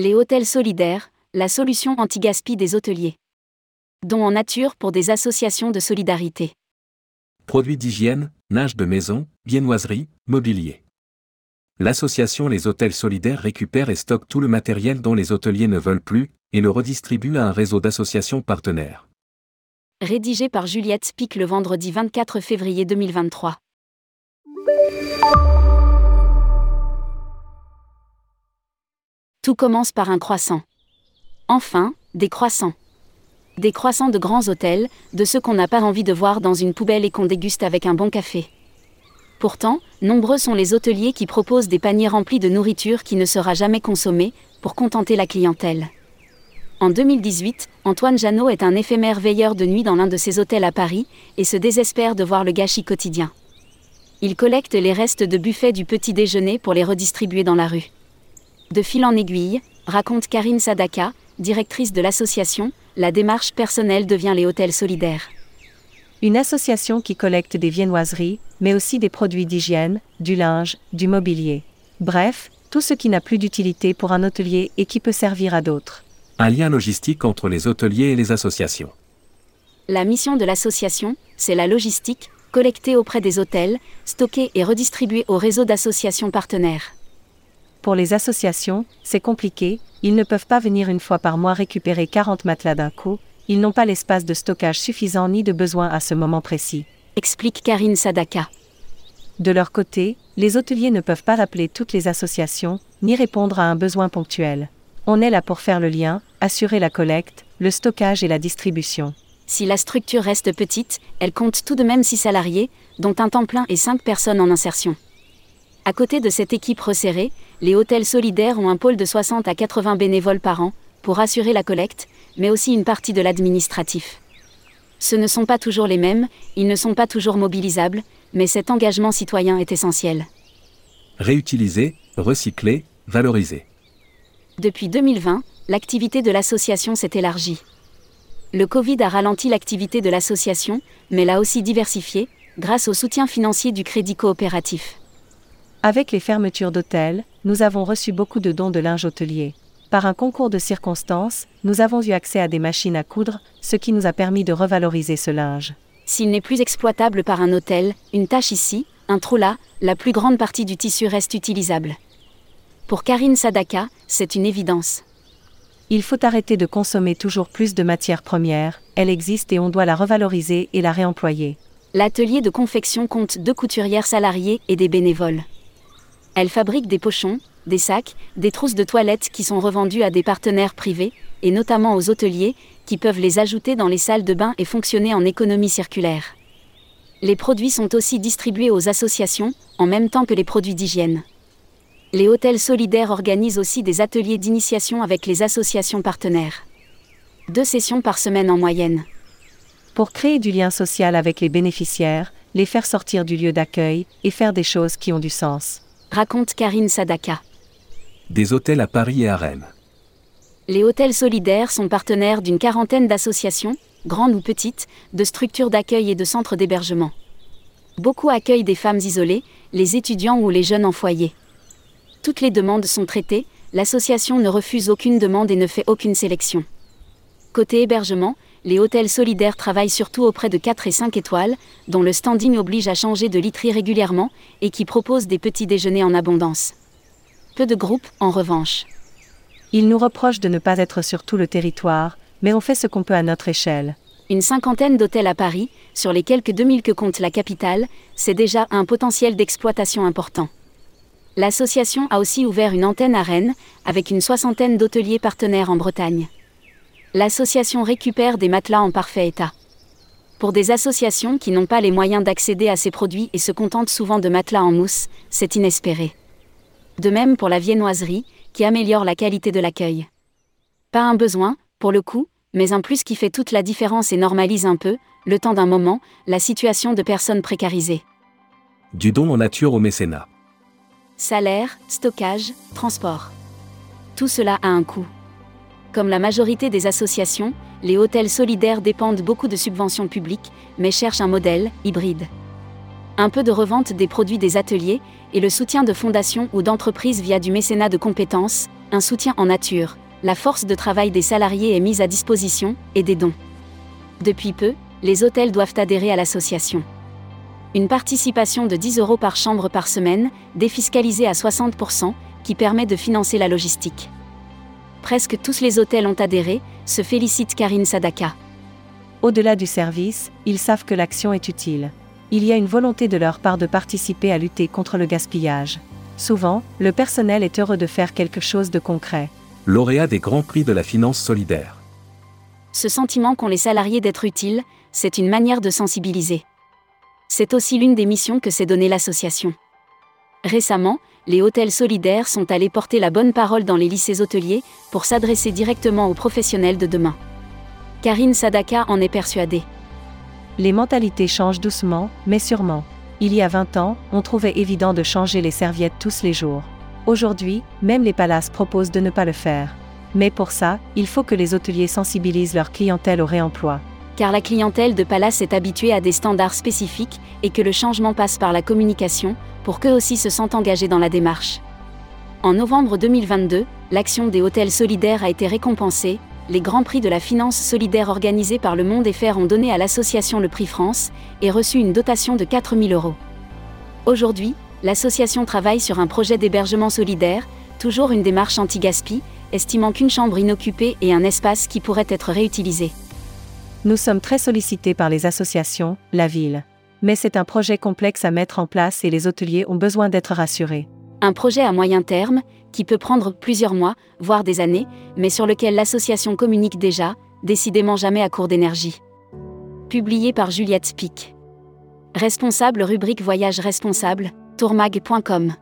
Les hôtels solidaires, la solution anti-gaspi des hôteliers. Dons en nature pour des associations de solidarité. Produits d'hygiène, linge de maison, viennoiserie, mobilier. L'association Les Hôtels Solidaires récupère et stocke tout le matériel dont les hôteliers ne veulent plus, et le redistribue à un réseau d'associations partenaires. Rédigé par Juliette Pic le vendredi 24 février 2023. Tout commence par un croissant. Enfin, des croissants. Des croissants de grands hôtels, de ceux qu'on n'a pas envie de voir dans une poubelle et qu'on déguste avec un bon café. Pourtant, nombreux sont les hôteliers qui proposent des paniers remplis de nourriture qui ne sera jamais consommée, pour contenter la clientèle. En 2018, Antoine Janot est un éphémère veilleur de nuit dans l'un de ses hôtels à Paris, et se désespère de voir le gâchis quotidien. Il collecte les restes de buffet du petit déjeuner pour les redistribuer dans la rue. De fil en aiguille, raconte Karine Sadaka, directrice de l'association, la démarche personnelle devient les hôtels solidaires. Une association qui collecte des viennoiseries, mais aussi des produits d'hygiène, du linge, du mobilier. Bref, tout ce qui n'a plus d'utilité pour un hôtelier et qui peut servir à d'autres. Un lien logistique entre les hôteliers et les associations. La mission de l'association, c'est la logistique, collectée auprès des hôtels, stockée et redistribuée au réseau d'associations partenaires. Pour les associations, c'est compliqué, ils ne peuvent pas venir une fois par mois récupérer 40 matelas d'un coup, ils n'ont pas l'espace de stockage suffisant ni de besoin à ce moment précis. Explique Karine Sadaka. De leur côté, les hôteliers ne peuvent pas appeler toutes les associations, ni répondre à un besoin ponctuel. On est là pour faire le lien, assurer la collecte, le stockage et la distribution. Si la structure reste petite, elle compte tout de même 6 salariés, dont un temps plein et 5 personnes en insertion. À côté de cette équipe resserrée, les hôtels solidaires ont un pôle de 60 à 80 bénévoles par an, pour assurer la collecte, mais aussi une partie de l'administratif. Ce ne sont pas toujours les mêmes, ils ne sont pas toujours mobilisables, mais cet engagement citoyen est essentiel. Réutiliser, recycler, valoriser. Depuis 2020, l'activité de l'association s'est élargie. Le Covid a ralenti l'activité de l'association, mais l'a aussi diversifiée, grâce au soutien financier du crédit coopératif. Avec les fermetures d'hôtels, nous avons reçu beaucoup de dons de linge hôtelier. Par un concours de circonstances, nous avons eu accès à des machines à coudre, ce qui nous a permis de revaloriser ce linge. S'il n'est plus exploitable par un hôtel, une tâche ici, un trou là, la plus grande partie du tissu reste utilisable. Pour Karine Sadaka, c'est une évidence. Il faut arrêter de consommer toujours plus de matières premières, elle existe et on doit la revaloriser et la réemployer. L'atelier de confection compte deux couturières salariées et des bénévoles. Elle fabrique des pochons, des sacs, des trousses de toilettes qui sont revendus à des partenaires privés, et notamment aux hôteliers, qui peuvent les ajouter dans les salles de bain et fonctionner en économie circulaire. Les produits sont aussi distribués aux associations, en même temps que les produits d'hygiène. Les hôtels solidaires organisent aussi des ateliers d'initiation avec les associations partenaires. Deux sessions par semaine en moyenne. Pour créer du lien social avec les bénéficiaires, les faire sortir du lieu d'accueil et faire des choses qui ont du sens raconte Karine Sadaka. Des hôtels à Paris et à Rennes. Les hôtels solidaires sont partenaires d'une quarantaine d'associations, grandes ou petites, de structures d'accueil et de centres d'hébergement. Beaucoup accueillent des femmes isolées, les étudiants ou les jeunes en foyer. Toutes les demandes sont traitées, l'association ne refuse aucune demande et ne fait aucune sélection. Côté hébergement, les hôtels solidaires travaillent surtout auprès de 4 et 5 étoiles, dont le standing oblige à changer de literie régulièrement, et qui proposent des petits déjeuners en abondance. Peu de groupes, en revanche. Ils nous reprochent de ne pas être sur tout le territoire, mais on fait ce qu'on peut à notre échelle. Une cinquantaine d'hôtels à Paris, sur les quelques 2000 que compte la capitale, c'est déjà un potentiel d'exploitation important. L'association a aussi ouvert une antenne à Rennes, avec une soixantaine d'hôteliers partenaires en Bretagne l'association récupère des matelas en parfait état. Pour des associations qui n'ont pas les moyens d'accéder à ces produits et se contentent souvent de matelas en mousse, c'est inespéré. De même pour la viennoiserie, qui améliore la qualité de l'accueil. Pas un besoin, pour le coup, mais un plus qui fait toute la différence et normalise un peu, le temps d'un moment, la situation de personnes précarisées. Du don en nature au mécénat. Salaire, stockage, transport. Tout cela a un coût. Comme la majorité des associations, les hôtels solidaires dépendent beaucoup de subventions publiques, mais cherchent un modèle hybride. Un peu de revente des produits des ateliers et le soutien de fondations ou d'entreprises via du mécénat de compétences, un soutien en nature, la force de travail des salariés est mise à disposition, et des dons. Depuis peu, les hôtels doivent adhérer à l'association. Une participation de 10 euros par chambre par semaine, défiscalisée à 60%, qui permet de financer la logistique. Presque tous les hôtels ont adhéré, se félicite Karine Sadaka. Au-delà du service, ils savent que l'action est utile. Il y a une volonté de leur part de participer à lutter contre le gaspillage. Souvent, le personnel est heureux de faire quelque chose de concret. Lauréat des Grands Prix de la Finance Solidaire. Ce sentiment qu'ont les salariés d'être utiles, c'est une manière de sensibiliser. C'est aussi l'une des missions que s'est donnée l'association. Récemment, les hôtels solidaires sont allés porter la bonne parole dans les lycées hôteliers pour s'adresser directement aux professionnels de demain. Karine Sadaka en est persuadée. Les mentalités changent doucement, mais sûrement. Il y a 20 ans, on trouvait évident de changer les serviettes tous les jours. Aujourd'hui, même les palaces proposent de ne pas le faire. Mais pour ça, il faut que les hôteliers sensibilisent leur clientèle au réemploi. Car la clientèle de Palace est habituée à des standards spécifiques et que le changement passe par la communication, pour qu'eux aussi se sentent engagés dans la démarche. En novembre 2022, l'action des hôtels solidaires a été récompensée, les Grands Prix de la Finance solidaire organisés par le Monde et ont donné à l'association le Prix France et reçu une dotation de 4000 euros. Aujourd'hui, l'association travaille sur un projet d'hébergement solidaire, toujours une démarche anti-gaspi, estimant qu'une chambre inoccupée est un espace qui pourrait être réutilisé. Nous sommes très sollicités par les associations, la ville. Mais c'est un projet complexe à mettre en place et les hôteliers ont besoin d'être rassurés. Un projet à moyen terme, qui peut prendre plusieurs mois, voire des années, mais sur lequel l'association communique déjà, décidément jamais à court d'énergie. Publié par Juliette Spic. Responsable rubrique Voyage responsable, tourmag.com.